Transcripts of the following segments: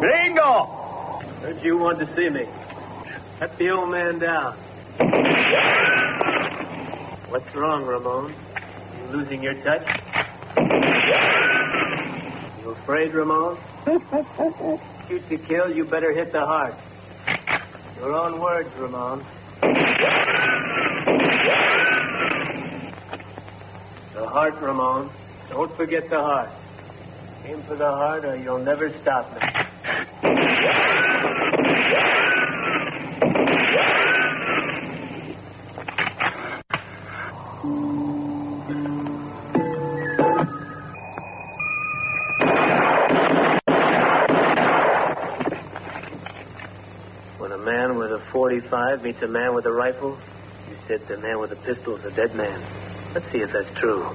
Bingo! Heard you wanted to see me. Cut the old man down. What's wrong, Ramon? You losing your touch? You afraid, Ramon? Shoot to kill, you better hit the heart. Your own words, Ramon. The heart, Ramon. Don't forget the heart. Aim for the heart or you'll never stop me. When a man with a 45 meets a man with a rifle, you said the man with a pistol is a dead man. Let's see if that's true.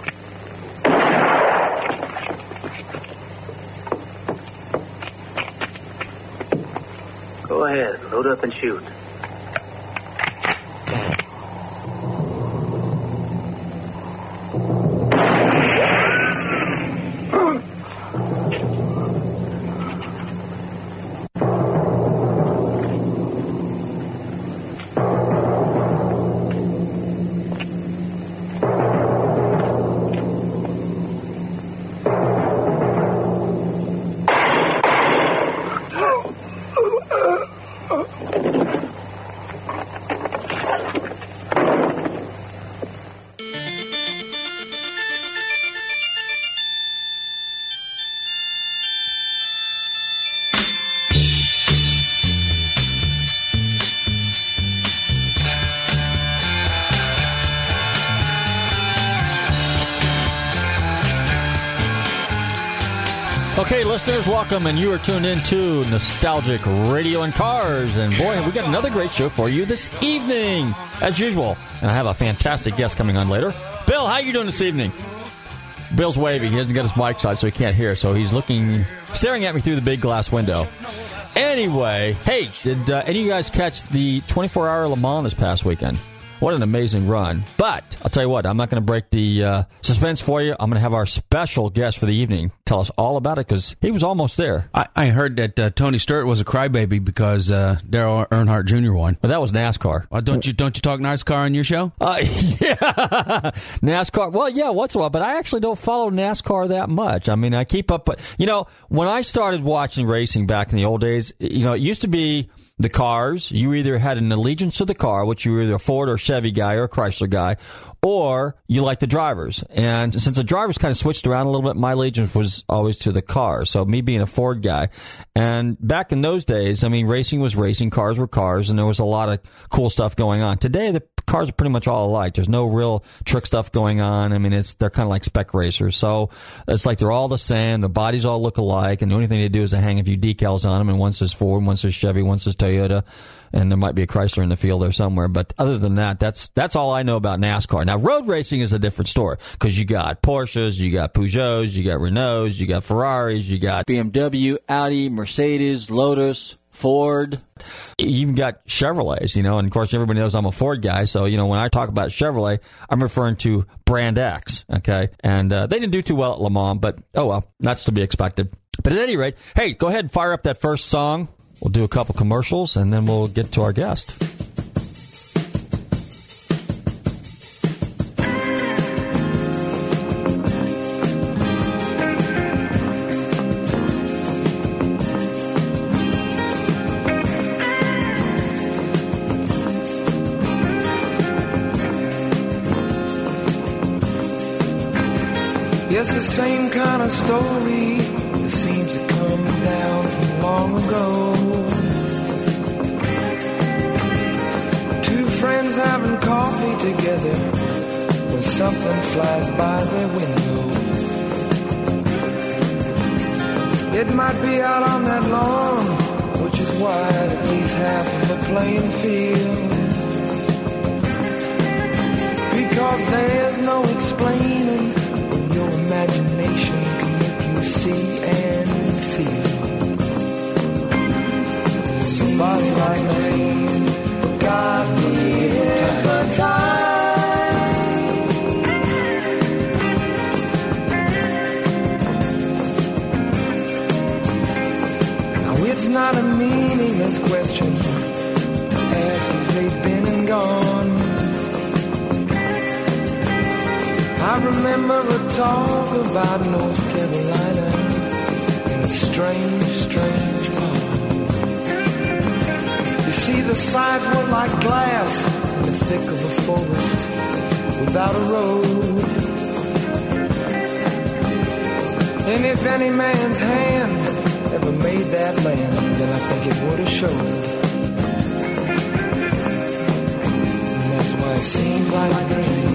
Ahead, load up and shoot. Listeners, welcome, and you are tuned in to Nostalgic Radio and Cars. And boy, we got another great show for you this evening, as usual. And I have a fantastic guest coming on later. Bill, how are you doing this evening? Bill's waving. He hasn't got his mic side, so he can't hear. So he's looking, staring at me through the big glass window. Anyway, hey, did uh, any of you guys catch the 24-hour Le Mans this past weekend? What an amazing run. But I'll tell you what, I'm not going to break the uh, suspense for you. I'm going to have our special guest for the evening tell us all about it because he was almost there. I, I heard that uh, Tony Stewart was a crybaby because uh, Daryl Earnhardt Jr. won. But that was NASCAR. Well, don't you don't you talk NASCAR on your show? Uh, yeah, NASCAR. Well, yeah, once in a while, but I actually don't follow NASCAR that much. I mean, I keep up. But you know, when I started watching racing back in the old days, you know, it used to be the cars. You either had an allegiance to the car, which you were either a Ford or Chevy guy or a Chrysler guy, or you liked the drivers. And since the drivers kind of switched around a little bit, my allegiance was always to the car. So me being a Ford guy. And back in those days, I mean, racing was racing, cars were cars, and there was a lot of cool stuff going on. Today, the cars are pretty much all alike. There's no real trick stuff going on. I mean, it's, they're kind of like spec racers. So it's like they're all the same. The bodies all look alike. And the only thing they do is they hang a few decals on them. And one says Ford, one says Chevy, one says Toyota and there might be a Chrysler in the field there somewhere. But other than that, that's that's all I know about NASCAR. Now, road racing is a different story because you got Porsches, you got Peugeots, you got Renaults, you got Ferraris, you got BMW, Audi, Mercedes, Lotus. Ford. You even got Chevrolets, you know, and of course everybody knows I'm a Ford guy, so you know when I talk about Chevrolet, I'm referring to Brand X, okay? And uh, they didn't do too well at Le Mans, but oh well, that's to be expected. But at any rate, hey, go ahead and fire up that first song. We'll do a couple commercials and then we'll get to our guest. Same kind of story that seems to come down from long ago. Two friends having coffee together when something flies by their window. It might be out on that lawn, which is wide at least half of the playing field. Remember a talk about North Carolina in a strange, strange pond. You see, the sides were like glass in the thick of a forest without a road. And if any man's hand ever made that land, then I think it would have showed. And that's why it seems like a dream.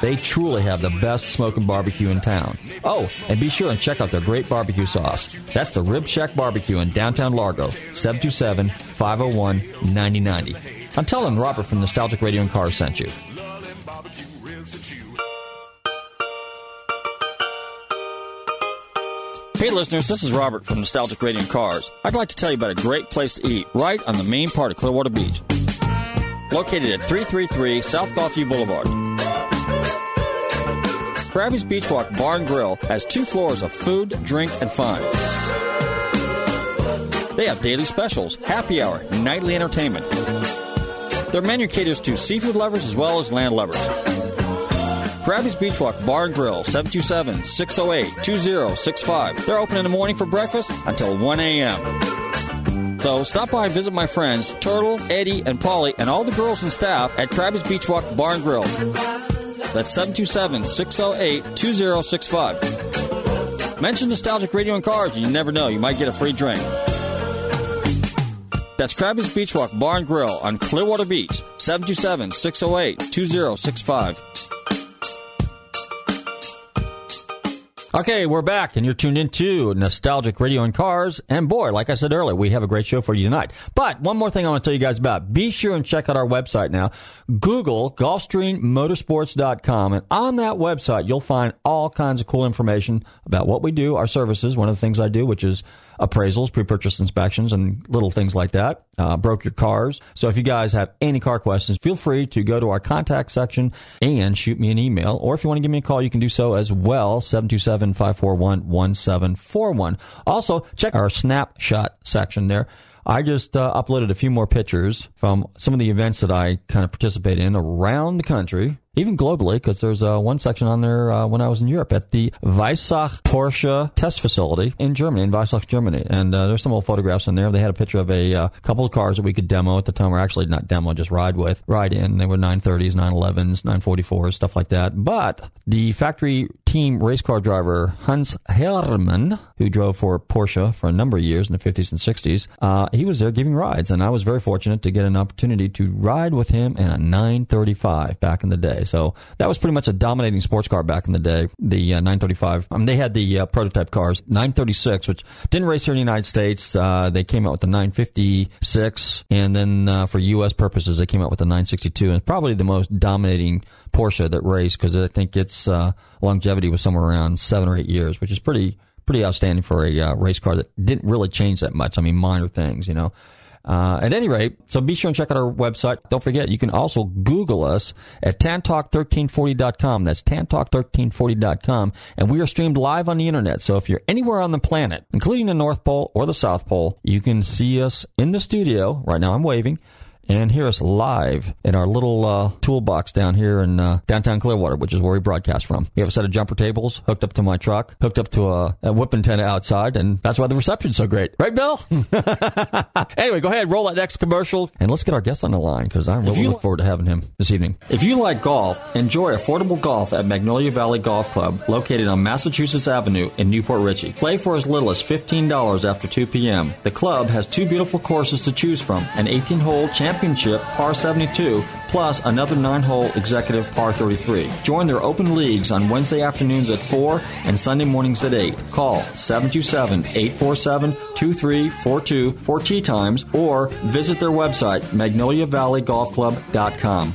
They truly have the best smoking barbecue in town. Oh, and be sure and check out their great barbecue sauce. That's the Rib Shack Barbecue in downtown Largo, 727 501 9090. I'm telling Robert from Nostalgic Radio and Cars sent you. Hey listeners, this is Robert from Nostalgic Radio and Cars. I'd like to tell you about a great place to eat right on the main part of Clearwater Beach. Located at 333 South Gulfview Boulevard. Krabby's Beachwalk Bar and Grill has two floors of food, drink, and fun. They have daily specials, happy hour, nightly entertainment. Their menu caters to seafood lovers as well as land lovers. Krabby's Beachwalk Bar and Grill, 727-608-2065. They're open in the morning for breakfast until 1 a.m. So stop by and visit my friends Turtle, Eddie, and Polly, and all the girls and staff at Krabby's Beach Walk Bar and Grill. That's 727-608-2065. Mention Nostalgic Radio and Cars, and you never know, you might get a free drink. That's Krabby's Beach Walk Bar and Grill on Clearwater Beach, 727-608-2065. Okay, we're back, and you're tuned into Nostalgic Radio and Cars. And boy, like I said earlier, we have a great show for you tonight. But one more thing I want to tell you guys about. Be sure and check out our website now. Google GulfstreamMotorsports.com, and on that website, you'll find all kinds of cool information about what we do, our services. One of the things I do, which is appraisals, pre-purchase inspections, and little things like that. Uh, broke your cars. So if you guys have any car questions, feel free to go to our contact section and shoot me an email. Or if you want to give me a call, you can do so as well, 727-541-1741. Also, check our snapshot section there. I just uh, uploaded a few more pictures from some of the events that I kind of participate in around the country, even globally, because there's uh, one section on there uh, when I was in Europe at the Weissach Porsche test facility in Germany, in Weissach, Germany. And uh, there's some old photographs in there. They had a picture of a uh, couple of cars that we could demo at the time, or actually not demo, just ride with, ride in. They were 930s, 911s, 944s, stuff like that. But the factory team race car driver Hans Herrmann, who drove for Porsche for a number of years in the 50s and 60s, uh, he was there giving rides, and I was very fortunate to get an opportunity to ride with him in a 935 back in the day. So that was pretty much a dominating sports car back in the day. The uh, 935. I mean, they had the uh, prototype cars, 936, which didn't race here in the United States. Uh, they came out with the 956, and then uh, for U.S. purposes, they came out with the 962, and it's probably the most dominating Porsche that raced because I think its uh, longevity was somewhere around seven or eight years, which is pretty pretty outstanding for a uh, race car that didn't really change that much. I mean, minor things, you know. Uh, at any rate, so be sure and check out our website. Don't forget, you can also Google us at tantalk1340.com. That's tantalk1340.com. And we are streamed live on the internet. So if you're anywhere on the planet, including the North Pole or the South Pole, you can see us in the studio. Right now I'm waving and hear us live in our little uh, toolbox down here in uh, downtown Clearwater, which is where we broadcast from. We have a set of jumper tables hooked up to my truck, hooked up to a, a whip antenna outside, and that's why the reception's so great. Right, Bill? anyway, go ahead, roll that next commercial, and let's get our guest on the line because I really look forward to having him this evening. If you like golf, enjoy affordable golf at Magnolia Valley Golf Club, located on Massachusetts Avenue in New Port Richey. Play for as little as $15 after 2 p.m. The club has two beautiful courses to choose from, an 18-hole champion Championship Par 72, plus another nine hole executive Par 33. Join their open leagues on Wednesday afternoons at 4 and Sunday mornings at 8. Call 727 847 2342 for tee times or visit their website, magnoliavalley.golfclub.com.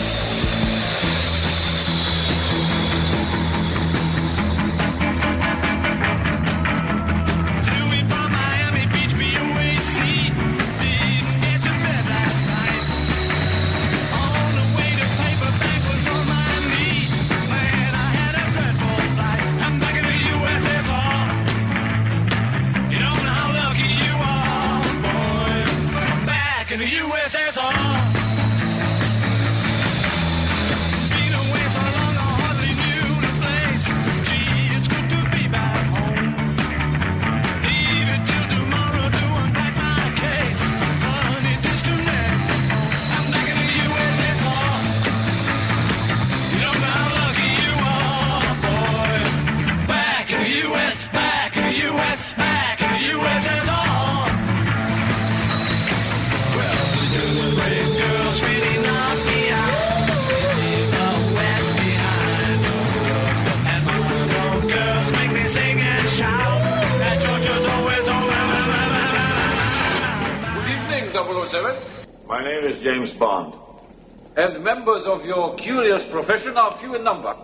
Curious profession are few in number.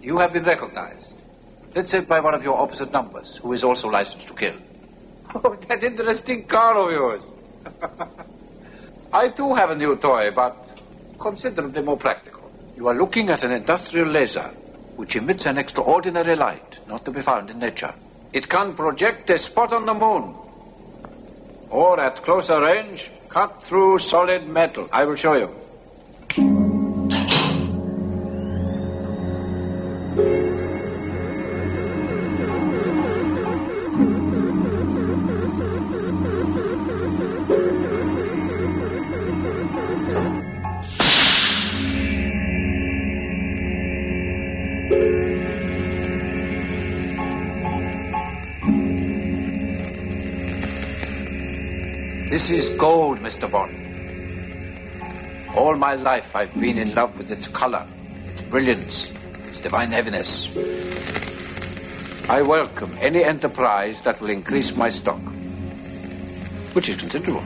You have been recognized. Let's say by one of your opposite numbers, who is also licensed to kill. Oh, that interesting car of yours. I too have a new toy, but considerably more practical. You are looking at an industrial laser, which emits an extraordinary light, not to be found in nature. It can project a spot on the moon, or at closer range, cut through solid metal. I will show you. Mr. Bond. All my life I've been in love with its color, its brilliance, its divine heaviness. I welcome any enterprise that will increase my stock, which is considerable.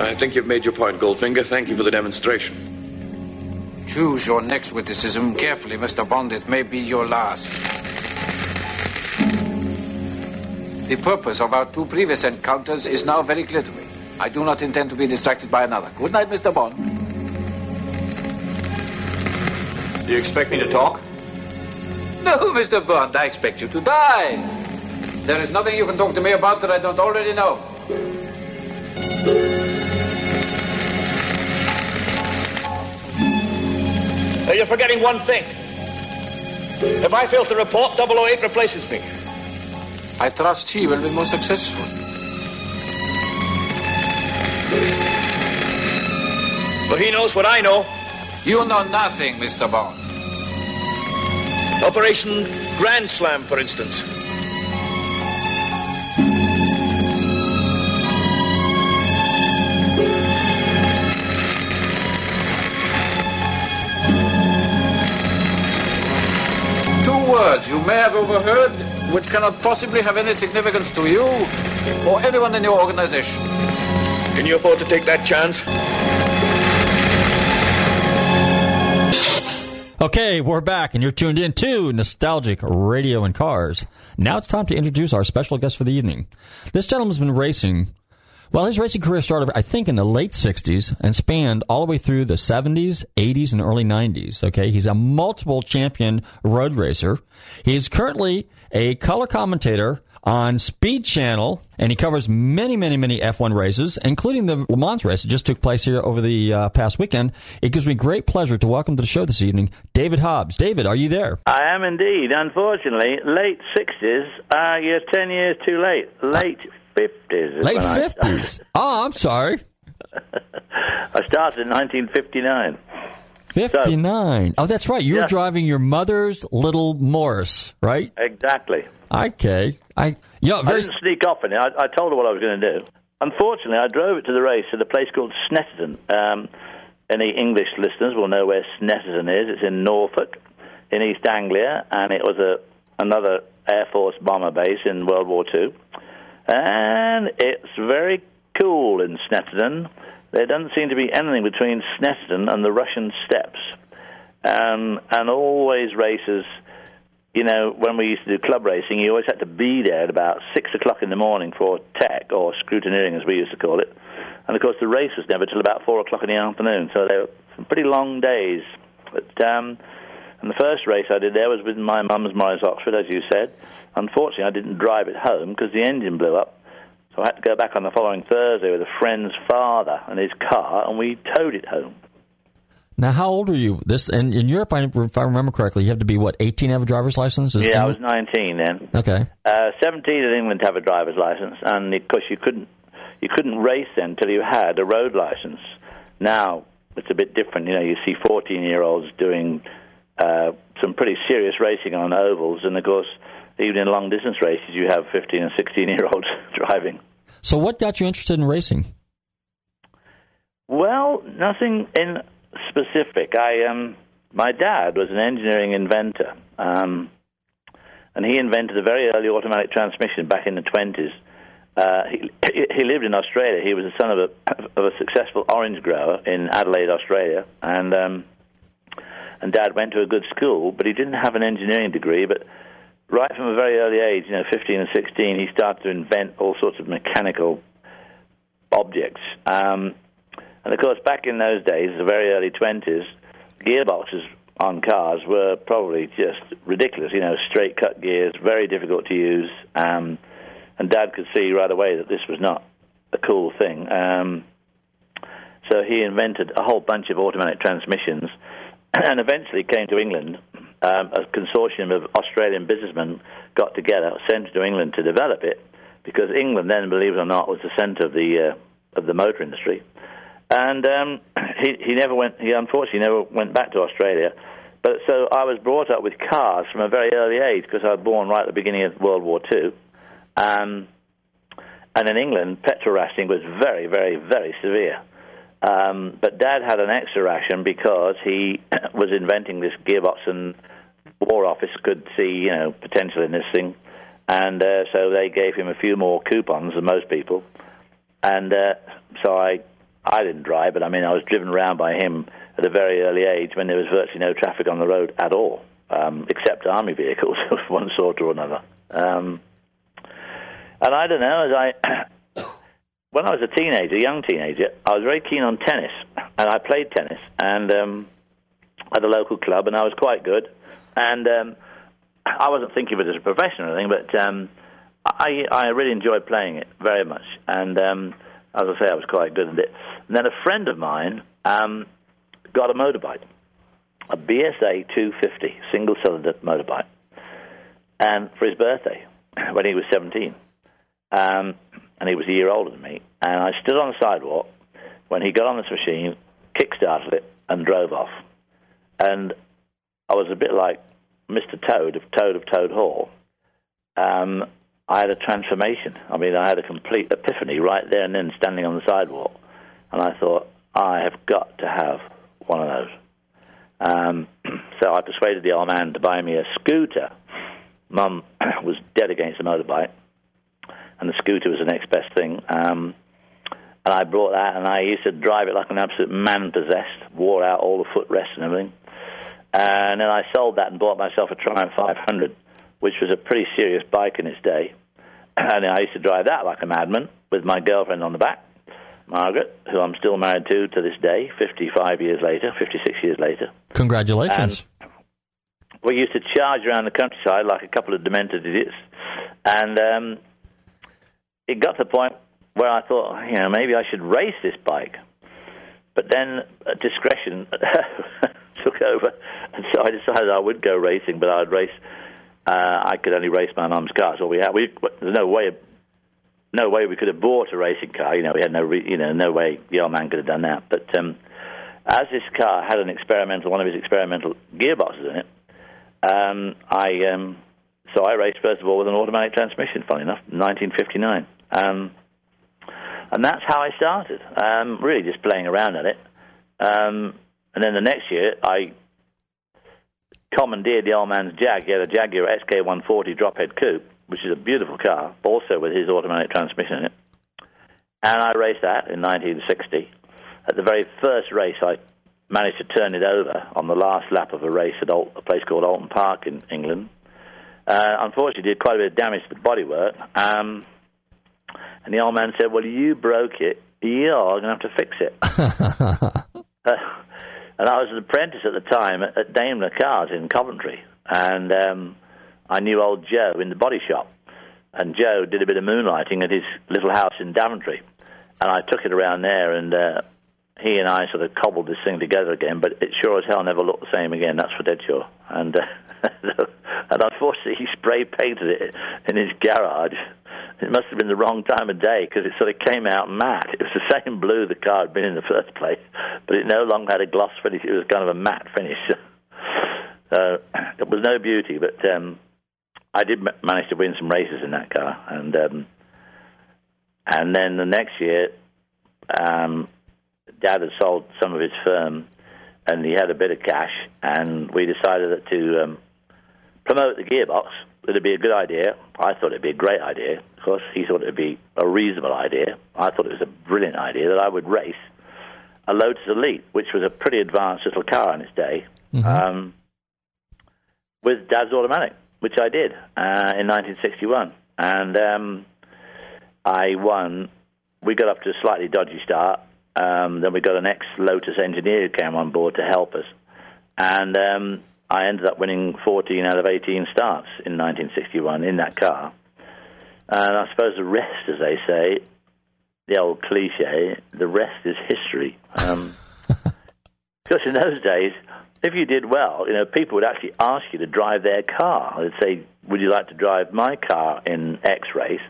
I think you've made your point, Goldfinger. Thank you for the demonstration. Choose your next witticism carefully, Mr. Bond. It may be your last. The purpose of our two previous encounters is now very clear to me. I do not intend to be distracted by another. Good night, Mr. Bond. Do you expect me to talk? No, Mr. Bond, I expect you to die. There is nothing you can talk to me about that I don't already know. You're forgetting one thing. If I fail to report, 008 replaces me. I trust he will be more successful. But he knows what I know. You know nothing, Mr. Bond. Operation Grand Slam, for instance. Two words you may have overheard, which cannot possibly have any significance to you or anyone in your organization. Can you afford to take that chance? Okay, we're back, and you're tuned in to Nostalgic Radio and Cars. Now it's time to introduce our special guest for the evening. This gentleman's been racing. Well, his racing career started, I think, in the late 60s and spanned all the way through the 70s, 80s, and early 90s. Okay, he's a multiple champion road racer. He is currently a color commentator on Speed Channel, and he covers many, many, many F1 races, including the Le Mans race that just took place here over the uh, past weekend. It gives me great pleasure to welcome to the show this evening David Hobbs. David, are you there? I am indeed. Unfortunately, late 60s, uh, you're 10 years too late. Late 50s. is Late when I 50s. Oh, I'm sorry. I started in 1959. 59. Oh, that's right. You were Yeah. driving your mother's little Morris, right? Exactly. Okay. I, you know, I didn't sneak off in it. I, I told her what I was going to do. Unfortunately, I drove it to the race at a place called Snetterton. Um, any English listeners will know where Snetterton is. It's in Norfolk, in East Anglia, and it was a another Air Force bomber base in World War Two. And it's very cool in Snetterton. There doesn't seem to be anything between Snetterton and the Russian steppes. Um, and always races you know, when we used to do club racing, you always had to be there at about six o'clock in the morning for tech or scrutineering, as we used to call it. And of course, the race was never till about four o'clock in the afternoon, so they were some pretty long days. But um, and the first race I did there was with my mum's Morris Oxford, as you said. Unfortunately, I didn't drive it home because the engine blew up. So I had to go back on the following Thursday with a friend's father and his car, and we towed it home. now, how old were you? This in, in Europe, if I remember correctly, you have to be what 18 to have a driver's license. Is Yeah, I was 19 then. Okay. Uh, 17 in England to have a driver's license, and of course you couldn't you couldn't race then until you had a road license. Now it's a bit different. You know, you see 14 year olds doing uh, some pretty serious racing on ovals, and of course even in long distance races you have 15 and 16 year olds driving. So, what got you interested in racing? Well, nothing in specific. I um, my dad was an engineering inventor, um, and he invented a very early automatic transmission back in the twenties. Uh, he, he lived in Australia. He was the son of a of a successful orange grower in Adelaide, Australia, and um, and Dad went to a good school, but he didn't have an engineering degree. But right from a very early age, you know, 15 and 16, he started to invent all sorts of mechanical objects. Um, and of course, back in those days, the very early 20s, gearboxes on cars were probably just ridiculous. You know, straight cut gears, very difficult to use. Um, and Dad could see right away that this was not a cool thing. Um, so he invented a whole bunch of automatic transmissions and eventually came to England. Um, a consortium of Australian businessmen got together, sent to England to develop it, because England then, believe it or not, was the centre of the uh, of the motor industry. And um, he he never went. He unfortunately never went back to Australia. But so I was brought up with cars from a very early age because I was born right at the beginning of World War Two. Um, and in England, petrol rationing was very, very, very severe. Um, but Dad had an extra ration because he was inventing this gearbox, and War Office could see, you know, potential in this thing, and uh, so they gave him a few more coupons than most people. And uh, so I, I didn't drive, but I mean, I was driven around by him at a very early age when there was virtually no traffic on the road at all, um, except army vehicles of one sort or another. Um, and I don't know, as I when I was a teenager, a young teenager, I was very keen on tennis, and I played tennis and um, at a local club, and I was quite good. And um, I wasn't thinking of it as a profession or anything, but um, I I really enjoyed playing it very much. And um, as I say, I was quite good at it. And then a friend of mine um, got a motorbike, a BSA 250 single cylinder motorbike, and for his birthday when he was 17, um, and he was a year older than me, and I stood on the sidewalk when he got on this machine, kick-started it, and drove off, and I was a bit like Mr. Toad of Toad of Toad Hall. Um, I had a transformation. I mean, I had a complete epiphany right there and then, standing on the sidewalk, and I thought, I have got to have one of those. Um, so I persuaded the old man to buy me a scooter. Mum was dead against the motorbike, and the scooter was the next best thing. Um, and I brought that, and I used to drive it like an absolute man possessed, wore out all the footrests and everything. And then I sold that and bought myself a Triumph 500, which was a pretty serious bike in its day. And I used to drive that like a madman with my girlfriend on the back, Margaret, who I'm still married to to this day, 55 years later, 56 years later. Congratulations. We used to charge around the countryside like a couple of demented idiots. And um, it got to the point where I thought, you know, maybe I should race this bike. But then uh, discretion took over, and so I decided I would go racing, but I'd race. Uh, I could only race my mum's car, so we had. We there's no way, no way we could have bought a racing car. You know, we had no, re, you know, no way the old man could have done that. But um, as this car had an experimental, one of his experimental gearboxes in it, um, I um, so I raced first of all with an automatic transmission. Funny enough, 1959. Um, and that's how I started. Um, really, just playing around at it. Um, and then the next year, I commandeered the old man's Jag. He had a Jaguar XK140 drophead coupe, which is a beautiful car, also with his automatic transmission in it. And I raced that in 1960. At the very first race, I managed to turn it over on the last lap of a race at a place called Oulton Park in England. Uh, unfortunately, did quite a bit of damage to the bodywork. Um, and the old man said, Well, you broke it. You're going to have to fix it. uh, and I was an apprentice at the time at, Daimler Cars in Coventry. And um, I knew old Joe in the body shop. And Joe did a bit of moonlighting at his little house in Daventry. And I took it around there, and uh, he and I sort of cobbled this thing together again. But it sure as hell never looked the same again, that's for dead sure. And, uh, and unfortunately, he spray painted it in his garage it must have been the wrong time of day because it sort of came out matte. It was the same blue the car had been in the first place, but it no longer had a gloss finish. It was kind of a matte finish. uh, it was no beauty, but um, I did m- manage to win some races in that car, and um, and then the next year, um, Dad had sold some of his firm, and he had a bit of cash, and we decided that to um, promote the gearbox it'd be a good idea. I thought it'd be a great idea. Of course, he thought it'd be a reasonable idea. I thought it was a brilliant idea that I would race a Lotus Elite, which was a pretty advanced little car in its day, mm-hmm. um, with Dad's automatic, which I did uh, in 1961. And um, I won. We got up to a slightly dodgy start. Um, then we got an ex Lotus engineer who came on board to help us. And um, I ended up winning 14 out of 18 starts in 1961 in that car. And I suppose the rest, as they say, the old cliche, the rest is history. Um, because in those days, if you did well, you know, people would actually ask you to drive their car. They'd say, "Would you like to drive my car in X race?"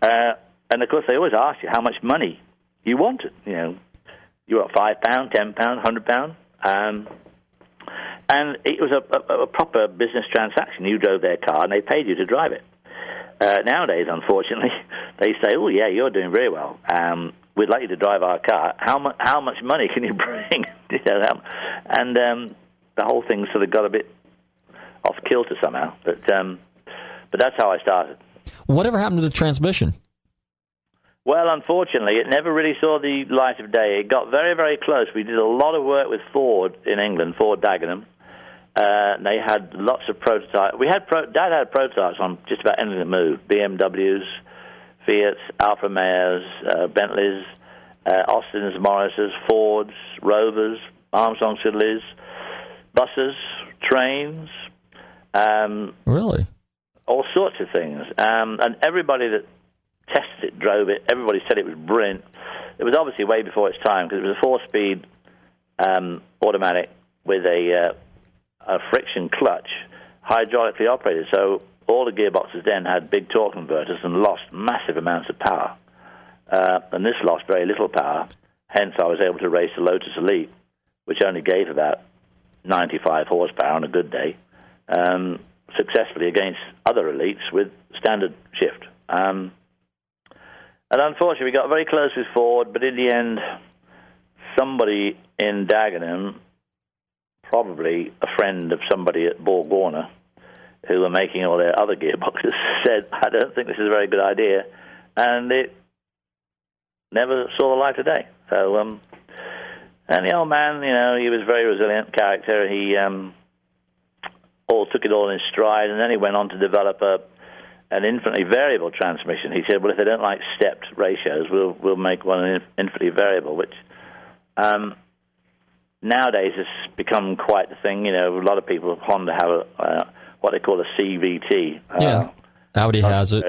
Uh, and of course, they always ask you how much money you wanted. You know, you want five pound, ten pound, hundred pound. Um, and it was a, a, a, proper business transaction. You drove their car, and they paid you to drive it. Uh, nowadays, unfortunately, they say, "Oh, yeah, you're doing very well. Um, we'd like you to drive our car. How much? How much money can you bring?" you know, and um, the whole thing sort of got a bit off kilter somehow. But um, but that's how I started. Whatever happened to the transmission? Well, unfortunately, it never really saw the light of day. It got very, very close. We did a lot of work with Ford in England, Ford Dagenham, uh, they had lots of prototypes. We had pro- Dad had prototypes on just about anything that moved: BMWs, Fiats, Alfa Romeos, uh, Bentleys, uh, Austins, Morrises, Fords, Rovers, Armstrong Siddeley's, buses, trains. Um, really, all sorts of things. Um, and everybody that tested it, drove it. Everybody said it was brilliant. It was obviously way before its time because it was a four-speed um, automatic with a uh, a friction clutch, hydraulically operated. So all the gearboxes then had big torque converters and lost massive amounts of power. Uh, and this lost very little power. Hence, I was able to race the Lotus Elite, which only gave about 95 horsepower on a good day, um, successfully against other elites with standard shift. Um, and unfortunately, we got very close with Ford, but in the end, somebody in Dagenham, probably a friend of somebody at Borg Warner, who were making all their other gearboxes, said, I don't think this is a very good idea. And it never saw the light of day. So, um, and the old man, you know, he was a very resilient character. He um, all took it all in stride, and then he went on to develop a an infinitely variable transmission. He said, "Well, if they don't like stepped ratios, we'll we'll make one infinitely variable." Which um, nowadays it's become quite the thing. You know, a lot of people Honda have a, uh, what they call a CVT. Yeah, Audi has it.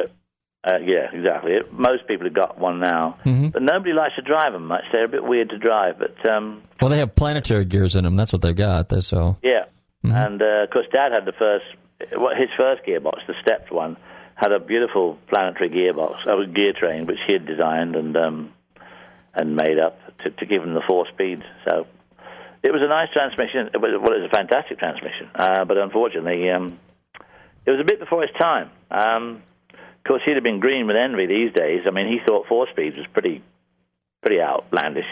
Uh, yeah, exactly. It, most people have got one now, Mhm. but nobody likes to drive them much. They're a bit weird to drive, but um, Well, they have planetary gears in them. That's what they've got. They- So yeah. And uh, of course, Dad had the first, what his first gearbox, the stepped one, had a beautiful planetary gearbox, a gear train, which he had designed and um, and made up to, to give him the four speeds. So it was a nice transmission. It was, well, it was a fantastic transmission, uh, but unfortunately, um, it was a bit before its time. Um, of course, he'd have been green with envy these days. I mean, he thought four speeds was pretty pretty outlandish.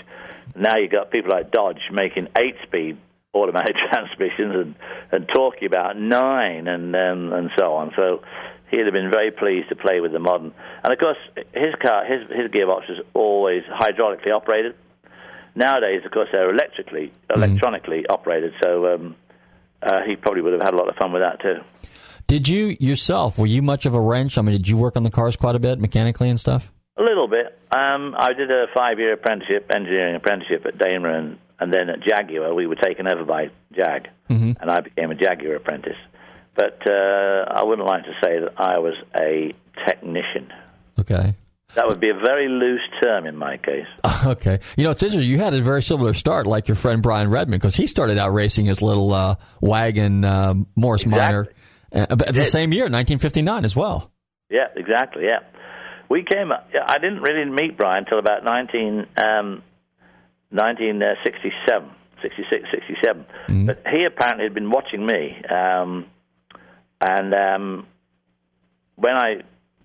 Now you've got people like Dodge making eight speed automatic transmissions and, and talking about nine and um, and so on. So he'd have been very pleased to play with the modern. And of course, his car, his his gearbox was always hydraulically operated. Nowadays, of course, they're electrically electronically operated. So um, uh, he probably would have had a lot of fun with that too. Did you yourself? Were you much of a wrench? I mean, did you work on the cars quite a bit mechanically and stuff? A little bit. Um, I did a five-year apprenticeship, engineering apprenticeship at Daimler, and, and then at Jaguar, we were taken over by Jag, Mhm. and I became a Jaguar apprentice. But uh, I wouldn't like to say that I was a technician. Okay. That would be a very loose term in my case. Okay. You know, it's interesting. You had a very similar start, like your friend Brian Redman, because he started out racing his little uh, wagon uh, Morris Minor. Uh, the Did. same year, 1959, as well. Yeah, exactly. Yeah, we came. I didn't really meet Brian until about 19, um, 1967, 66, 67. But he apparently had been watching me, um, and um, when I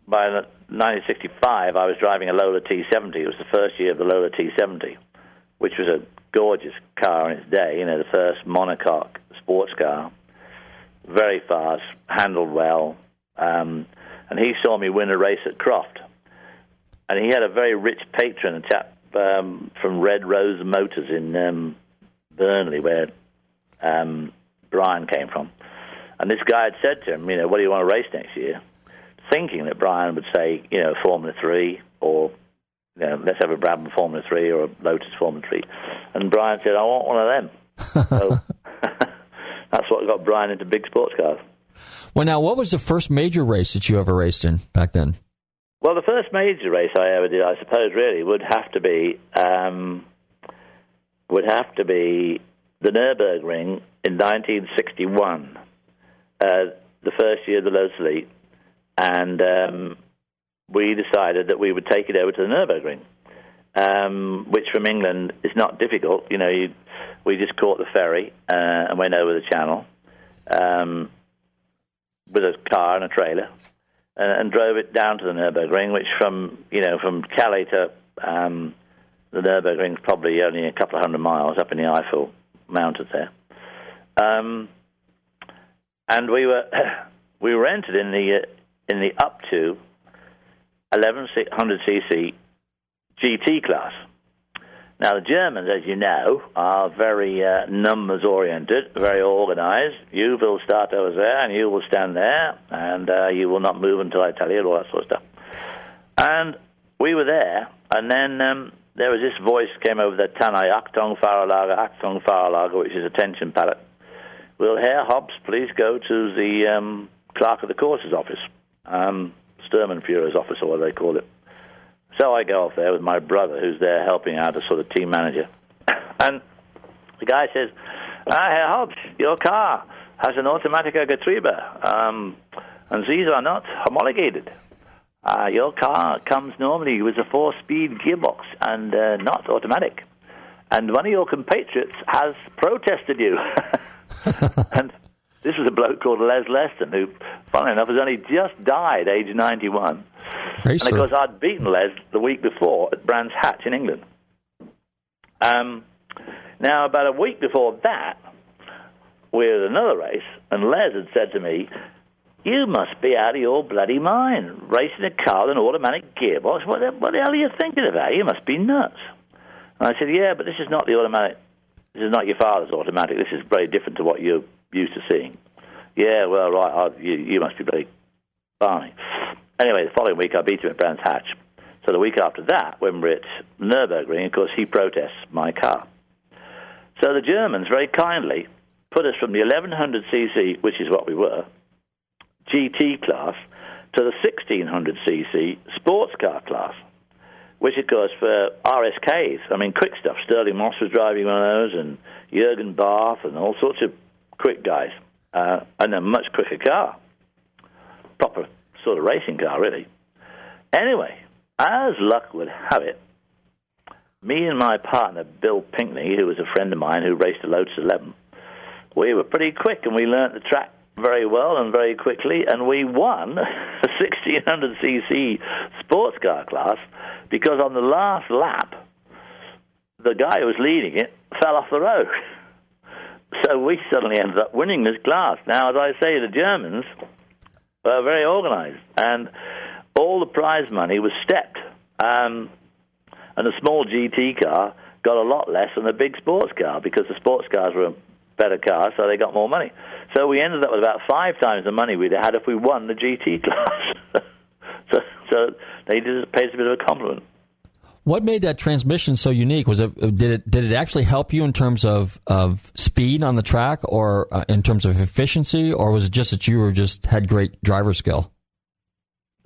by 1965 I was driving a Lola T70. It was the first year of the Lola T70, which was a gorgeous car in its day. You know, the first monocoque sports car very fast, handled well, um, and he saw me win a race at Croft. And he had a very rich patron, a chap um, from Red Rose Motors in um, Burnley, where um, Brian came from. And this guy had said to him, you know, what do you want to race next year? Thinking that Brian would say, you know, Formula Three or you know, let's have a Brabham Formula Three or a Lotus Formula Three. And Brian said, I want one of them. so that's what got Brian into big sports cars. Well, now, what was the first major race that you ever raced in back then? Well, the first major race I ever did, I suppose, really would have to be um, would have to be the Nurburgring in 1961, uh, the first year of the Lotus Elite, and um, we decided that we would take it over to the Nurburgring, um, which from England is not difficult. You know, you, we just caught the ferry uh, and went over the channel um, with a car and a trailer and, and drove it down to the Nurburgring, which from you know from Calais to um, the Nurburgring is probably only a couple of hundred miles up in the Eifel Mountains there. Um, and we were we were entered in the uh, in the up to 1100 cc GT class. Now the Germans, as you know, are very uh, numbers oriented, very organised. You will start over there, and you will stand there, and uh, you will not move until I tell you, all that sort of stuff. And we were there, and then um, there was this voice came over the Tannoy Achtung Fahrerlager, Achtung Fahrerlager, which is a tension pallet. Will Herr Hobbs please go to the um, clerk of the courses office, um, Sturmenführer's office, or what they call it. So I go off there with my brother, who's there helping out as sort of team manager. And the guy says, Ah, Herr Hobbs, your car. has an automatic Getriebe, um, and these are not homologated. Uh, your car comes normally with a four-speed gearbox and uh, not automatic. And one of your compatriots has protested you. and this was a bloke called Les Leston, who, funnily enough, has only just died, age 91. Racer. And of course, I'd beaten Les the week before at Brands Hatch in England. Um, now, about a week before that, we were at another race, and Les had said to me, You must be out of your bloody mind, racing a car with an automatic gearbox. What the, what the hell are you thinking about? You must be nuts. And I said, Yeah, but this is not the automatic. This is not your father's automatic. This is very different to what you're used to seeing. Yeah, well, right, I, you, you must be very balmy. Anyway, the following week I beat him at Brands Hatch. So the week after that, when we're at Nürburgring, of course, he protests my car. So the Germans very kindly put us from the 1100cc, which is what we were, GT class, to the 1600cc sports car class, which, of course, for RSKs, I mean, quick stuff. Stirling Moss was driving one of those, and Jurgen Barth, and all sorts of quick guys, uh, and a much quicker car. Proper sort of racing car, really. Anyway, as luck would have it, me and my partner, Bill Pinkney, who was a friend of mine who raced a Lotus 11, we were pretty quick and we learnt the track very well and very quickly, and we won the 1600cc sports car class because on the last lap, the guy who was leading it fell off the road. So we suddenly ended up winning this class. Now, as I say, the Germans were very organized, and all the prize money was stepped. Um, and the small GT car got a lot less than the big sports car because the sports cars were a better car, so they got more money. So we ended up with about five times the money we'd had if we won the GT class. so, so they paid us a bit of a compliment. What made that transmission so unique? Was it did it did it actually help you in terms of, of speed on the track, or uh, in terms of efficiency, or was it just that you were just had great driver skill?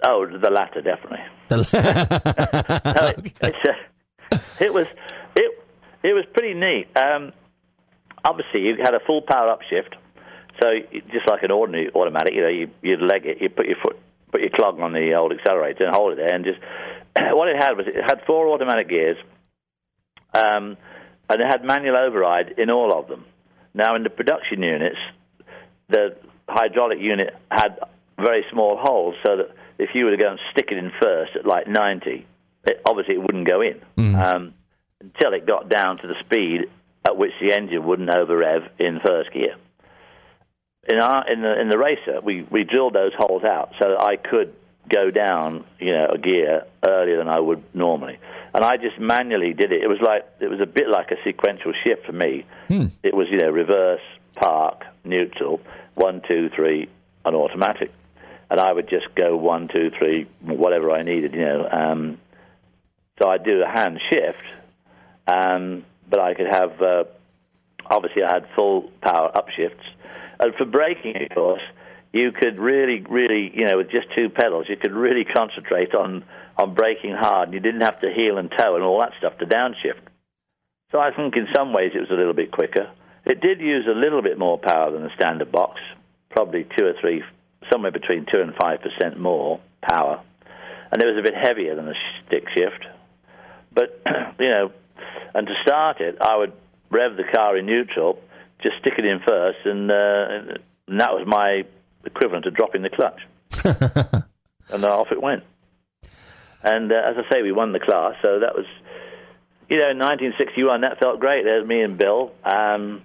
Oh, the latter definitely. no, it, uh, it was it it was pretty neat. Um, obviously, you had a full power upshift, so just like an ordinary automatic, you know, you you'd leg it, you put your foot, put your clog on the old accelerator and hold it there, and just what it had was it had four automatic gears, um, and it had manual override in all of them. Now, in the production units, the hydraulic unit had very small holes, so that if you were to go and stick it in first at like 90, it, obviously it wouldn't go in um, until it got down to the speed at which the engine wouldn't over rev in first gear. In our in the in the racer, we we drilled those holes out so that I could go down, you know, a gear earlier than I would normally. And I just manually did it. It was like it was a bit like a sequential shift for me. It was, you know, reverse, park, neutral, one, two, three, and automatic. And I would just go one, two, three, whatever I needed, you know. Um, so I'd do a hand shift, um, but I could have, uh, obviously, I had full power upshifts. And for braking, of course, you could really, really, you know, with just two pedals, you could really concentrate on, on braking hard. And you didn't have to heel and toe and all that stuff to downshift. So I think in some ways it was a little bit quicker. It did use a little bit more power than the standard box, probably two or three, somewhere between two and five percent more power, and it was a bit heavier than a stick shift. But you know, and to start it, I would rev the car in neutral, just stick it in first, and, uh, and that was my equivalent to dropping the clutch, and off it went. And uh, as I say, we won the class, so that was, you know, in 1961. That felt great. There's me and Bill. Um,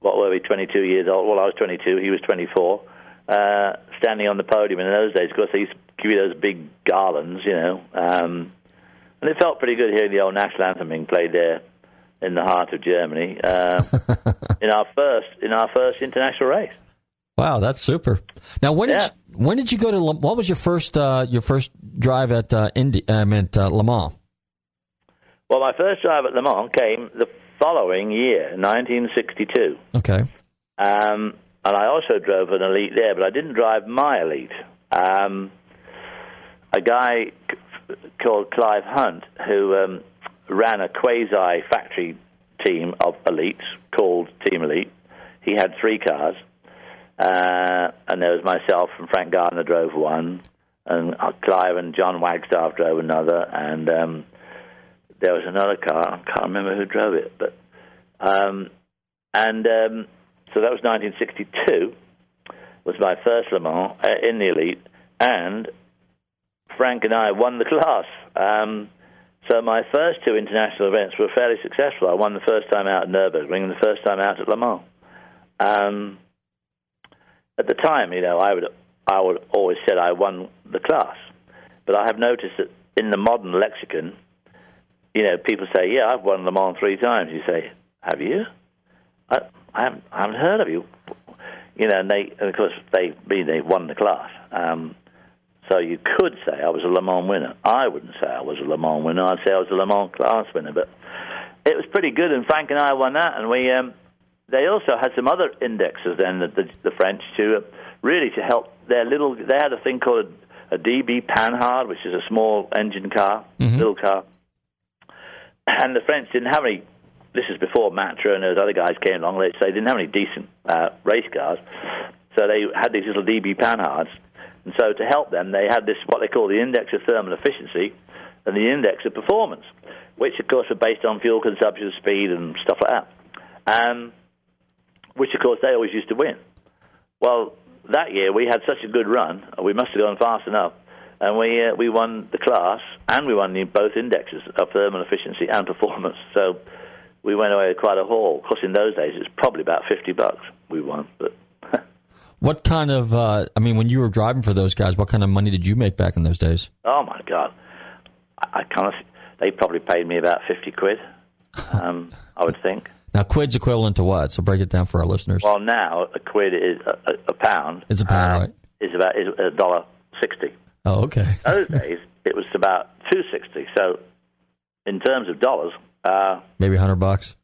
what were we? 22 years old. Well, I was 22. He was 24. Uh, standing on the podium in those days, of course, they used to give you those big garlands, you know. Um, and it felt pretty good hearing the old national anthem being played there in the heart of Germany uh, in our first in our first international race. Wow, that's super. Now, when did you, when did you go to? What was your first uh, your first drive at uh, Indy? I meant uh, Le Mans. Well, my first drive at Le Mans came the following year, 1962. Okay. Um, and I also drove an elite there, but I didn't drive my elite. Um, a guy c- called Clive Hunt, who um, ran a quasi factory team of elites called Team Elite, he had three cars. Uh, and there was myself and Frank Gardner drove one, and uh, Clive and John Wagstaff drove another, and um, there was another car. I can't remember who drove it, but um, and um, so that was 1962. Was my first Le Mans uh, in the elite, and Frank and I won the class. Um, so my first two international events were fairly successful. I won the first time out at Nurburgring and the first time out at Le Mans. At the time, you know, I would I would always said I won the class, but I have noticed that in the modern lexicon, you know, people say, "Yeah, I've won Le Mans three times." You say, "Have you?" I, I haven't, I haven't heard of you. You know, and they, and of course, they mean they won the class. Um, so you could say I was a Le Mans winner. I wouldn't say I was a Le Mans winner. I'd say I was a Le Mans class winner. But it was pretty good, and Frank and I won that. And we, um, they also had some other indexes then, the, the, the French, to uh, really to help their little. They had a thing called a, a DB Panhard, which is a small engine car, Mhm. little car. And the French didn't have any. This is before Matra and those other guys came along. They, didn't have any decent uh, race cars, so they had these little DB Panhards. And so to help them, they had this what they call the index of thermal efficiency and the index of performance, which of course are based on fuel consumption, speed, and stuff like that. Um, which of course they always used to win. Well, that year we had such a good run, we must have gone fast enough, and we uh, we won the class and we won the, both indexes of thermal efficiency and performance. So we went away with quite a haul. Of course, in those days it was probably about fifty bucks we won, but What kind of? Uh, I mean, when you were driving for those guys, what kind of money did you make back in those days? Oh my god, I, I can't. They probably paid me about fifty quid. Um, I would think. Now, quid's equivalent to what? So break it down for our listeners. Well, now a quid is a, a, a pound. It's a pound, uh, right? Is about is a dollar sixty. Oh, okay. Those days it was about two sixty. So, in terms of dollars, uh, Maybe a hundred bucks.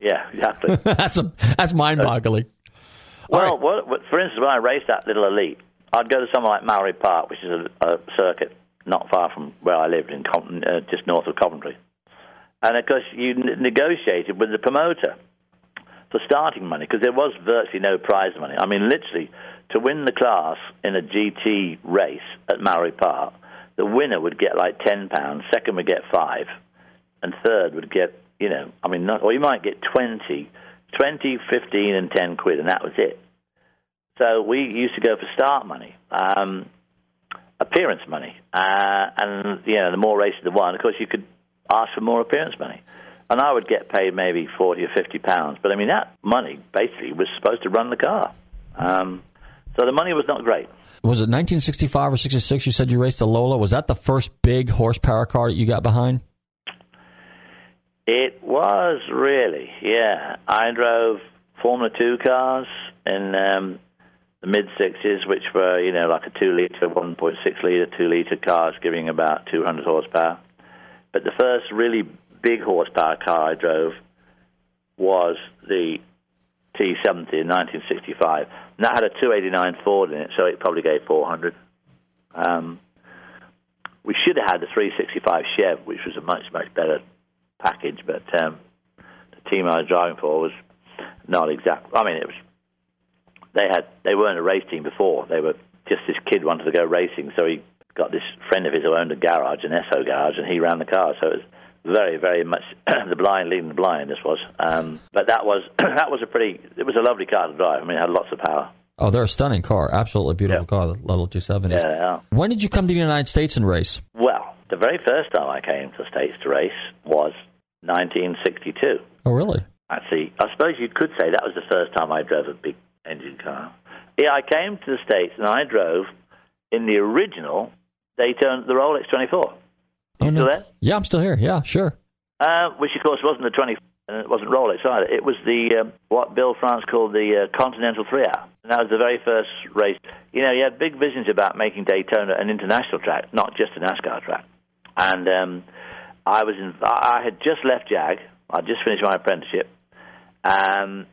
yeah, exactly. that's a that's mind-boggling. well, what, what, for instance, when I raced that little elite, I'd go to somewhere like Mallory Park, which is a, a circuit not far from where I lived in, uh, just north of Coventry. And of course, you negotiated with the promoter for starting money because there was virtually no prize money. I mean, literally, to win the class in a GT race at Mallory Park, the winner would get like ten pounds, second would get five, and third would get, you know, I mean, not, or you might get 20, 20, 15, and 10 quid, and that was it. So we used to go for start money, um, appearance money, uh, and you know, the more races the one, of course, you could ask for more appearance money, and I would get paid maybe forty or fifty pounds. But I mean, that money basically was supposed to run the car, um, so the money was not great. Was it 1965 or 66? You said you raced the Lola. Was that the first big horsepower car that you got behind? It was really, yeah. I drove Formula Two cars in um, the mid sixties, which were you know like a two liter, one point six liter, two liter cars, giving about two hundred horsepower. But the first really big horsepower car I drove was the T70 in 1965. And that had a 289 Ford in it, so it probably gave 400. Um, we should have had the 365 Chev, which was a much, much better package, but um, the team I was driving for was not exact. I mean, it was they had they weren't a race team before. They were just this kid wanted to go racing, so he got this friend of his who owned a garage, an Esso garage, and he ran the car. So it was very, very much the blind leading the blind. This was, um, but that was that was a pretty. It was a lovely car to drive. I mean, it had lots of power. Oh, they're a stunning car. Absolutely beautiful car, the Lola T70s. Yeah, they are. When did you come to the United States and race? Well, the very first time I came to the States to race was 1962. Oh, really? Actually, I suppose you could say that was the first time I drove a big engine car. Yeah, I came to the States and I drove in the original Daytona, the Rolex 24. Oh, still there? Yeah, I'm still here. Yeah, sure. Uh, which, of course, wasn't the 20, and it wasn't Rolex either. It was the uh, what Bill France called the uh, Continental Three Hour, and that was the very first race. You know, he had big visions about making Daytona an international track, not just a NASCAR track. And um, I was in, I I had just left Jag. I'd just finished my apprenticeship, um,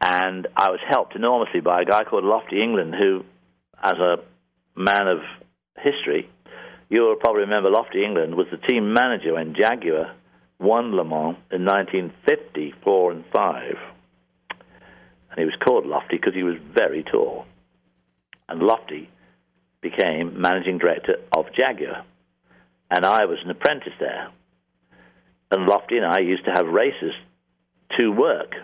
and I was helped enormously by a guy called Lofty England, who, as a man of history, you'll probably remember Lofty England was the team manager when Jaguar won Le Mans in 1954 and 5. And he was called Lofty because he was very tall. and Lofty became managing director of Jaguar, and I was an apprentice there. And Lofty and I used to have races to work.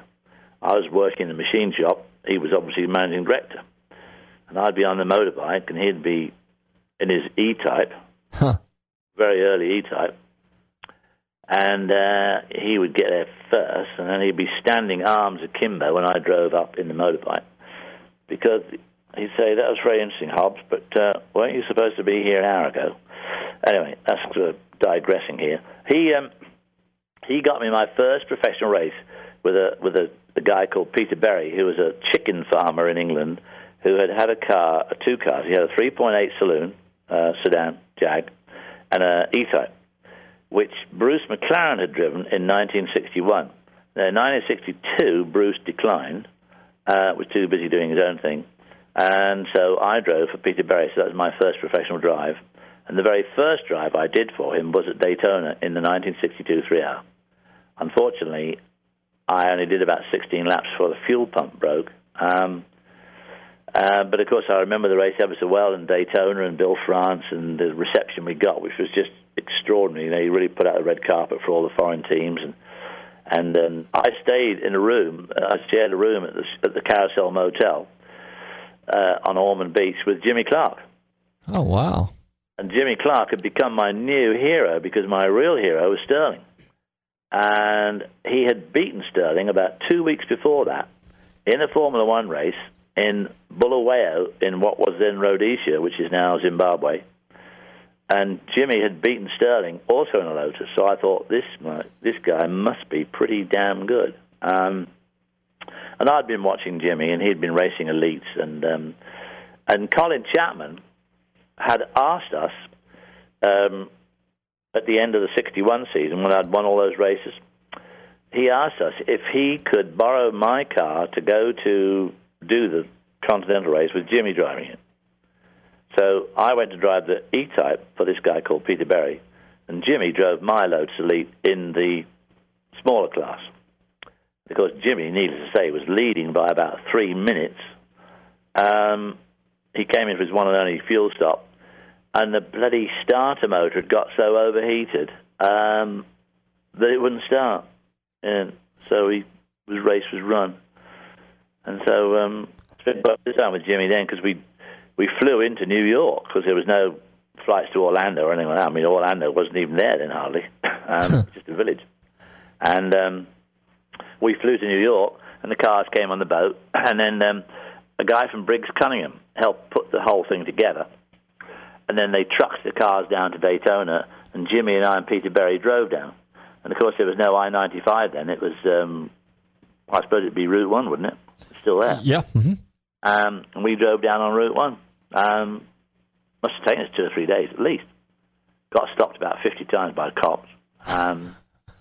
I was working in the machine shop. He was obviously managing director, and I'd be on the motorbike, and he'd be in his E-type, Huh. very early E-type, and uh, he would get there first, and then he'd be standing arms akimbo when I drove up in the motorbike, because he'd say, "That was very interesting, Hobbs, but uh, weren't you supposed to be here an hour ago?" Anyway, that's sort of digressing here. He um, he got me my first professional race with a with a, a guy called Peter Berry, who was a chicken farmer in England, who had had a car, two cars. He had a 3.8 saloon uh, sedan Jag and a E-Type, which Bruce McLaren had driven in 1961. Now, in 1962, Bruce declined, uh, was too busy doing his own thing, and so I drove for Peter Berry. So that was my first professional drive. And the very first drive I did for him was at Daytona in the 1962 three hour. Unfortunately, I only did about 16 laps before the fuel pump broke. Um, uh, but of course, I remember the race ever so well in Daytona and Bill France and the reception we got, which was just extraordinary. You know, he really put out the red carpet for all the foreign teams, and and um, I stayed in a room. I shared a room at the at the Carousel Motel uh, on Ormond Beach with Jimmy Clark. Oh wow. And Jimmy Clark had become my new hero because my real hero was Stirling. And he had beaten Stirling about two weeks before that in a Formula One race in Bulawayo in what was then Rhodesia, which is now Zimbabwe. And Jimmy had beaten Stirling also in a Lotus. So I thought this this guy must be pretty damn good. Um, and I'd been watching Jimmy, and he'd been racing elites, and um, and Colin Chapman had asked us um, at the end of the 61 season when I'd won all those races, he asked us if he could borrow my car to go to do the Continental race with Jimmy driving it. So I went to drive the E-Type for this guy called Peter Berry, and Jimmy drove my Lotus Elite in the smaller class. Because Jimmy, needless to say, was leading by about three minutes. Um, he came in for his one and only fuel stop, and the bloody starter motor had got so overheated um, that it wouldn't start, and so he his race was run. And so um, spent quite a bit of time with Jimmy then because we we flew into New York because there was no flights to Orlando or anything like that. I mean, Orlando wasn't even there then hardly, um, just a village. And um, we flew to New York, and the cars came on the boat, and then um, a guy from Briggs Cunningham helped put the whole thing together. And then they trucked the cars down to Daytona, and Jimmy and I and Peter Berry drove down. And of course, there was no I 95 then. It was, um, I suppose it'd be Route 1, wouldn't it? Still there. Yeah. Mm-hmm. Um, and we drove down on Route 1. Um, must have taken us two or three days at least. Got stopped about 50 times by cops. Um,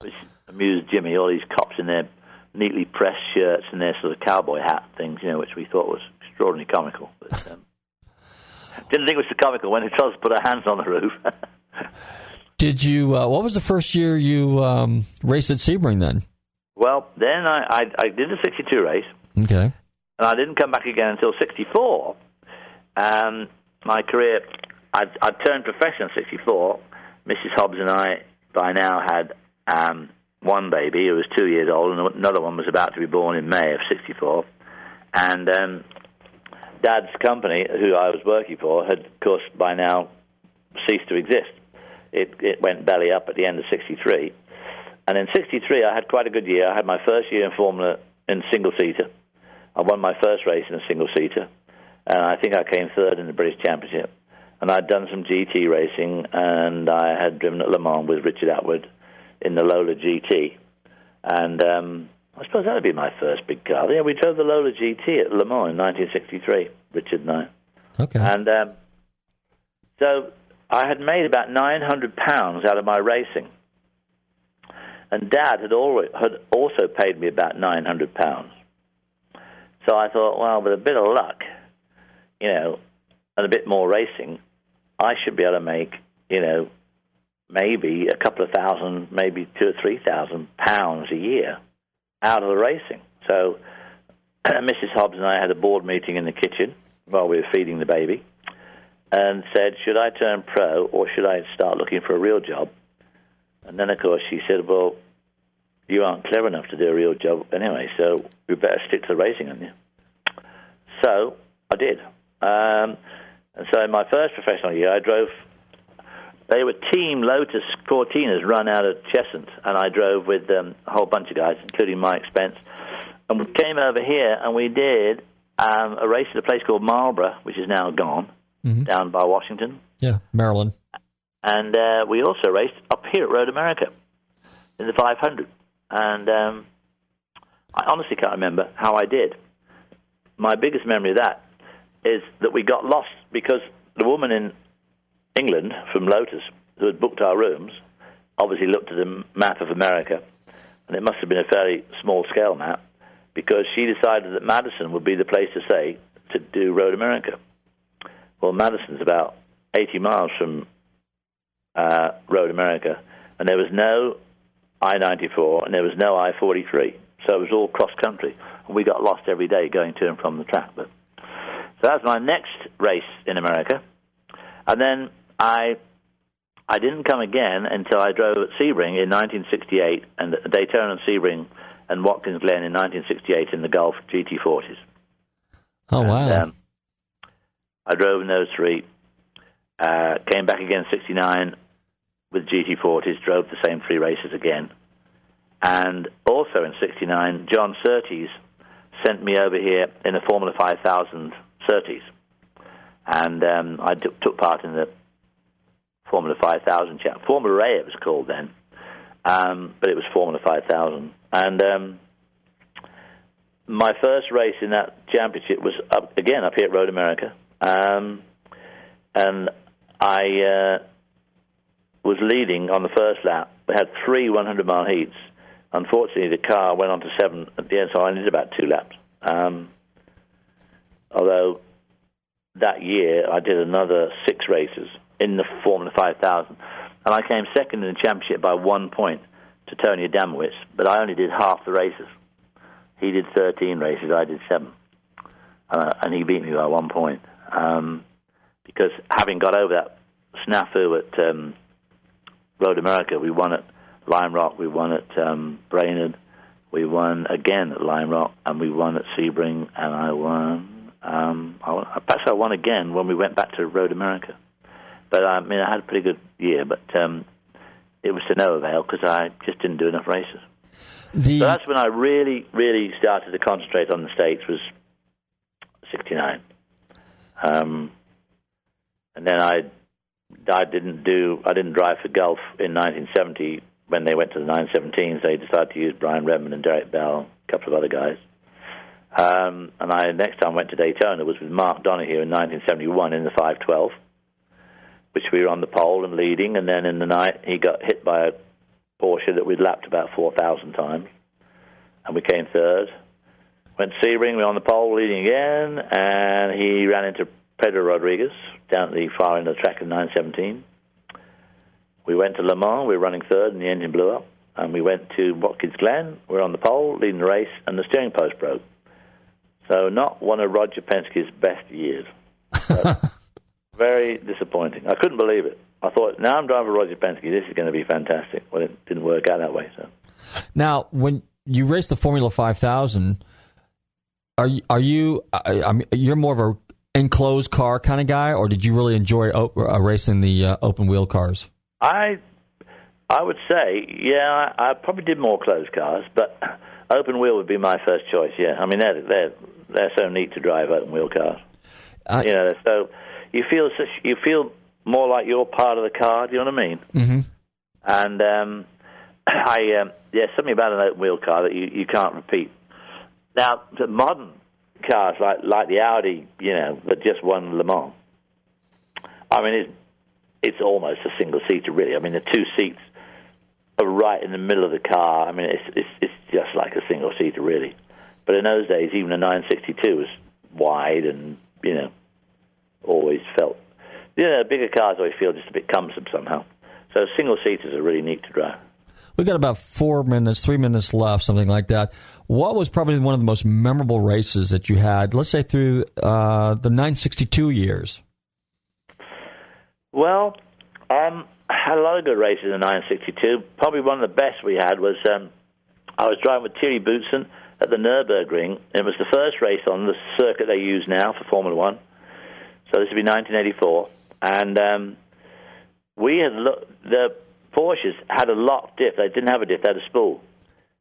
which amused Jimmy, all these cops in their neatly pressed shirts and their sort of cowboy hat things, you know, which we thought was extraordinarily comical. But, um, didn't think it was so comical when told us to put our hands on the roof. Did you? Uh, what was the first year you um, raced at Sebring? Then. Well, then I, I, I did the 62 race. Okay. and I didn't come back again until '64. Um, my career, I'd, I'd turned professional in '64. Mrs. Hobbs and I, by now, had um, one baby who was two years old, and another one was about to be born in May of '64. And um, Dad's company, who I was working for, had, of course, by now ceased to exist. It, it went belly up at the end of '63. And in '63, I had quite a good year. I had my first year in Formula in single seater. I won my first race in a single seater, and I think I came third in the British Championship. And I'd done some GT racing, and I had driven at Le Mans with Richard Attwood in the Lola GT. And um, I suppose that would be my first big car. Yeah, we drove the Lola GT at Le Mans in 1963, Richard and I. Okay. And um, so I had made about 900 pounds out of my racing. And Dad had, always, had also paid me about 900 pounds. So I thought, well, with a bit of luck, you know, and a bit more racing, I should be able to make, you know, maybe a couple of thousand, maybe two or three thousand pounds a year out of the racing. So Mrs. Hobbs and I had a board meeting in the kitchen while we were feeding the baby, and said, "Should I turn pro or should I start looking for a real job?" And then, of course, she said, "Well, you aren't clever enough to do a real job anyway, so we better stick to the racing, on you?" So I did. Um, and so in my first professional year, I drove. They were Team Lotus Cortinas run out of Cheshunt, and I drove with um, a whole bunch of guys, including Mike Spence. And we came over here and we did um, a race at a place called Marlboro, which is now gone, down by Washington. Yeah, Maryland. And uh, we also raced up here at Road America in the 500. And um, I honestly can't remember how I did. My biggest memory of that is that we got lost because the woman in England from Lotus who had booked our rooms obviously looked at a map of America, and it must have been a fairly small scale map because she decided that Madison would be the place to say to do Road America. Well, Madison's about 80 miles from uh, Road America, and there was no I 94 and there was no I 43. So it was all cross country. And we got lost every day going to and from the track. But So that was my next race in America. And then I I didn't come again until I drove at Sebring in 1968 and Daytona and Sebring and Watkins Glen in 1968 in the Gulf GT40s. Oh wow! And, um, I drove in those three. Uh, came back again in '69 with GT40s. Drove the same three races again, and also in '69, John Surtees sent me over here in a Formula 5000 Surtees, and um, I took took part in the Formula 5000 cha- Formula A it was called then, um, but it was Formula 5000, and um, my first race in that championship was up, again up here at Road America, um, and I uh, was leading on the first lap. We had three 100 mile heats. Unfortunately, the car went on to seven at the end, so I needed about two laps. Um, although that year I did another six races in the Formula 5000, and I came second in the championship by one point to Tony Adamowicz, but I only did half the races. He did 13 races, I did seven. Uh, and he beat me by one point. Um, because having got over that snafu at um, Road America, we won at Lime Rock, we won at um, Brainerd, we won again at Lime Rock, and we won at Sebring, and I won. Um, I, won- perhaps I won again when we went back to Road America. But I mean, I had a pretty good year, but um, it was to no avail because I just didn't do enough races. the So that's when I really, really started to concentrate on the States was 69. Um, and then I, I didn't do, I didn't drive for Gulf in 1970 when they went to the 917s. They decided to use Brian Redman and Derek Bell, a couple of other guys. Um, and I next time went to Daytona was with Mark Donohue in 1971 in the 512, which we were on the pole and leading. And then in the night, he got hit by a Porsche that we'd lapped about 4,000 times, and we came third. Went Sebring, we were on the pole leading again, and he ran into Pedro Rodriguez down at the far end of the track in 917. We went to Le Mans, we were running third, and the engine blew up. And we went to Watkins Glen, we were on the pole, leading the race, and the steering post broke. So not one of Roger Penske's best years. Very disappointing. I couldn't believe it. I thought, now I'm driving Roger Penske, this is going to be fantastic. Well, it didn't work out that way. So now when you race the Formula Five Thousand, are you, are you? I, I mean, you're more of a enclosed car kind of guy, or did you really enjoy o- uh, racing the uh, open wheel cars? I, I would say, yeah, I, I probably did more closed cars, but open wheel would be my first choice. Yeah, I mean they're they're they're so neat to drive open wheel cars. Uh, you know, so you feel such you feel more like you're part of the car. Do you know what I mean? Mm-hmm. And um, I, um, yeah, something about an open wheel car that you, you can't repeat. Now, the modern cars like like the Audi, you know, that just won Le Mans. I mean, it's it's almost a single seater, really. I mean, the two seats are right in the middle of the car. I mean, it's it's it's just like a single seater, really. But in those days, even a 962 was wide and you know always felt you know bigger cars always feel just a bit cumbersome somehow. So single seaters are really neat to drive. We got about four minutes, three minutes left, something like that. What was probably one of the most memorable races that you had? Let's say through uh, the 962 years. Well, um, I had a lot of good races in 962. Probably one of the best we had was um, I was driving with Thierry Boutsen at the Nürburgring. It was the first race on the circuit they use now for Formula One. So this would be 1984, and um, we had looked. The Porsches had a lock diff. They didn't have a diff. They had a spool.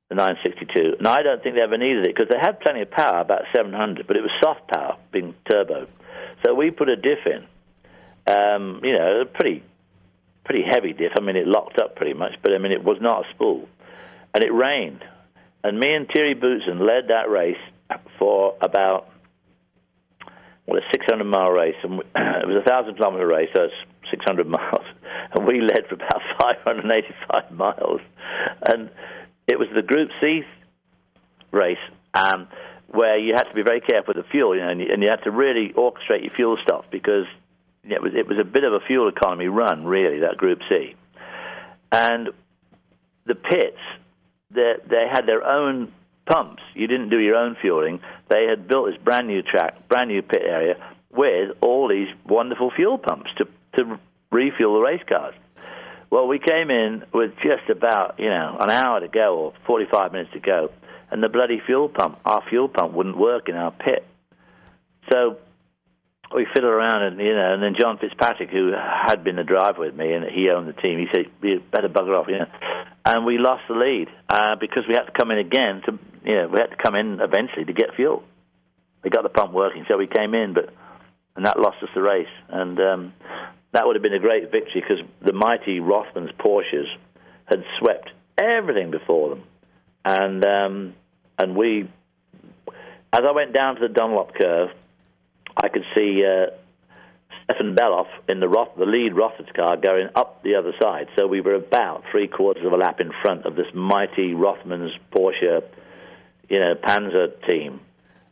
The 962, and I don't think they ever needed it because they had plenty of power, about 700, but it was soft power, being turbo. So we put a diff in. Um, you know, a pretty pretty heavy diff. I mean, it locked up pretty much, but I mean, it was not a spool. And it rained. And me and Thierry Boutsen led that race for about, well, a 600 mile race. And it was a 1,000 kilometer race, so it's 600 miles. And we led for about 585 miles. And it was the Group C race um, where you had to be very careful with the fuel, you know, and you, and you had to really orchestrate your fuel stuff because it was it was a bit of a fuel economy run, really, that Group C. And the pits, they, they had their own pumps. You didn't do your own fueling. They had built this brand new track, brand new pit area with all these wonderful fuel pumps to to refuel the race cars. Well, we came in with just about you know an hour to go or 45 minutes to go, and the bloody fuel pump, our fuel pump, wouldn't work in our pit. So we fiddled around, and you know, and then John Fitzpatrick, who had been the driver with me, and he owned the team, he said, "You better bugger off," you know. And we lost the lead uh, because we had to come in again to, you know, we had to come in eventually to get fuel. We got the pump working, so we came in, but and that lost us the race, and um, that would have been a great victory because the mighty Rothmans Porsches had swept everything before them, and um, and we, as I went down to the Dunlop curve I could see uh, Stefan Bellof in the Roth, the lead Rothmans car going up the other side. So we were about three quarters of a lap in front of this mighty Rothmans Porsche, you know, Panzer team,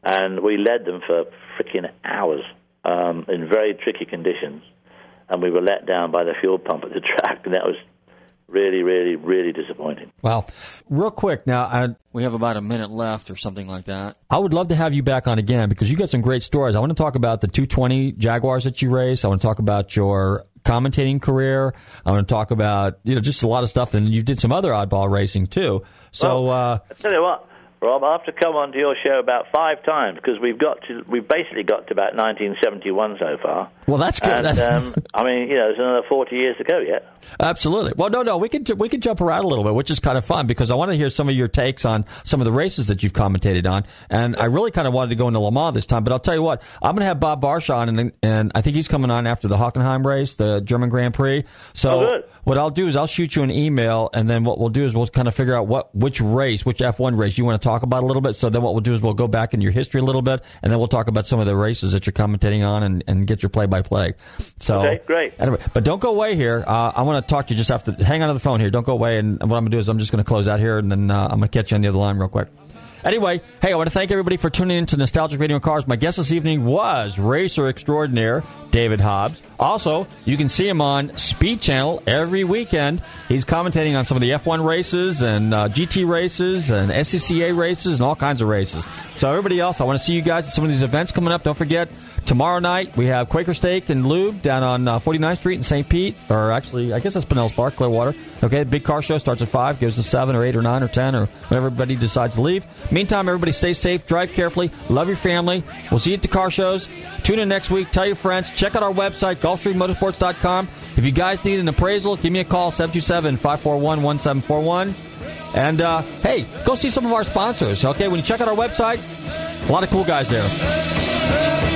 and we led them for freaking hours um, in very tricky conditions, and we were let down by the fuel pump at the track, and that was really, really, really disappointing. Well, real quick now, I, We have about a minute left or something like that. I would love to have you back on again because you got some great stories. I want to talk about the 220 Jaguars that you race. I want to talk about your commentating career. I want to talk about you know just a lot of stuff, and you did some other oddball racing too. So Well, uh, I tell you what, Rob, I have to come on to your show about five times because we've got to, we've basically got to about 1971 so far. well, that's good. And That's- um, I mean, you know, there's another 40 years to go yet. Absolutely. Well, no, no, we can we can jump around a little bit, which is kind of fun because I want to hear some of your takes on some of the races that you've commentated on, and I really kind of wanted to go into Le Mans this time. But I'll tell you what, I'm going to have Bob Varsha on, and and I think he's coming on after the Hockenheim race, the German Grand Prix. So Oh, what I'll do is I'll shoot you an email, and then what we'll do is we'll kind of figure out what which race, which F1 race you want to talk about a little bit. So then what we'll do is we'll go back in your history a little bit, and then we'll talk about some of the races that you're commentating on, and, and get your play by play. So Okay, great. Anyway, but don't go away here. Uh, I want to talk to you just after. Hang on to the phone here. Don't go away. And what I'm going to do is I'm just going to close out here, and then uh, I'm going to catch you on the other line real quick. Anyway, hey, I want to thank everybody for tuning in to Nostalgic Radio Cars. My guest this evening was racer extraordinaire David Hobbs. Also, you can see him on Speed Channel every weekend. He's commentating on some of the F1 races and uh, GT races and SCCA races and all kinds of races. So, everybody else, I want to see you guys at some of these events coming up. Don't forget, tomorrow night we have Quaker Steak and Lube down on uh, 49th Street in St. Pete, or actually, I guess that's Pinellas Park, Clearwater. Okay, big car show starts at 5, goes to 7 or 8 or 9 or 10 or whenever everybody decides to leave. Meantime, everybody stay safe, drive carefully, love your family. We'll see you at the car shows. Tune in next week, tell your friends, check out our website, GulfstreamMotorsports.com. If you guys need an appraisal, give me a call, 727 541 1741. And uh, hey, go see some of our sponsors, okay? When you check out our website, a lot of cool guys there.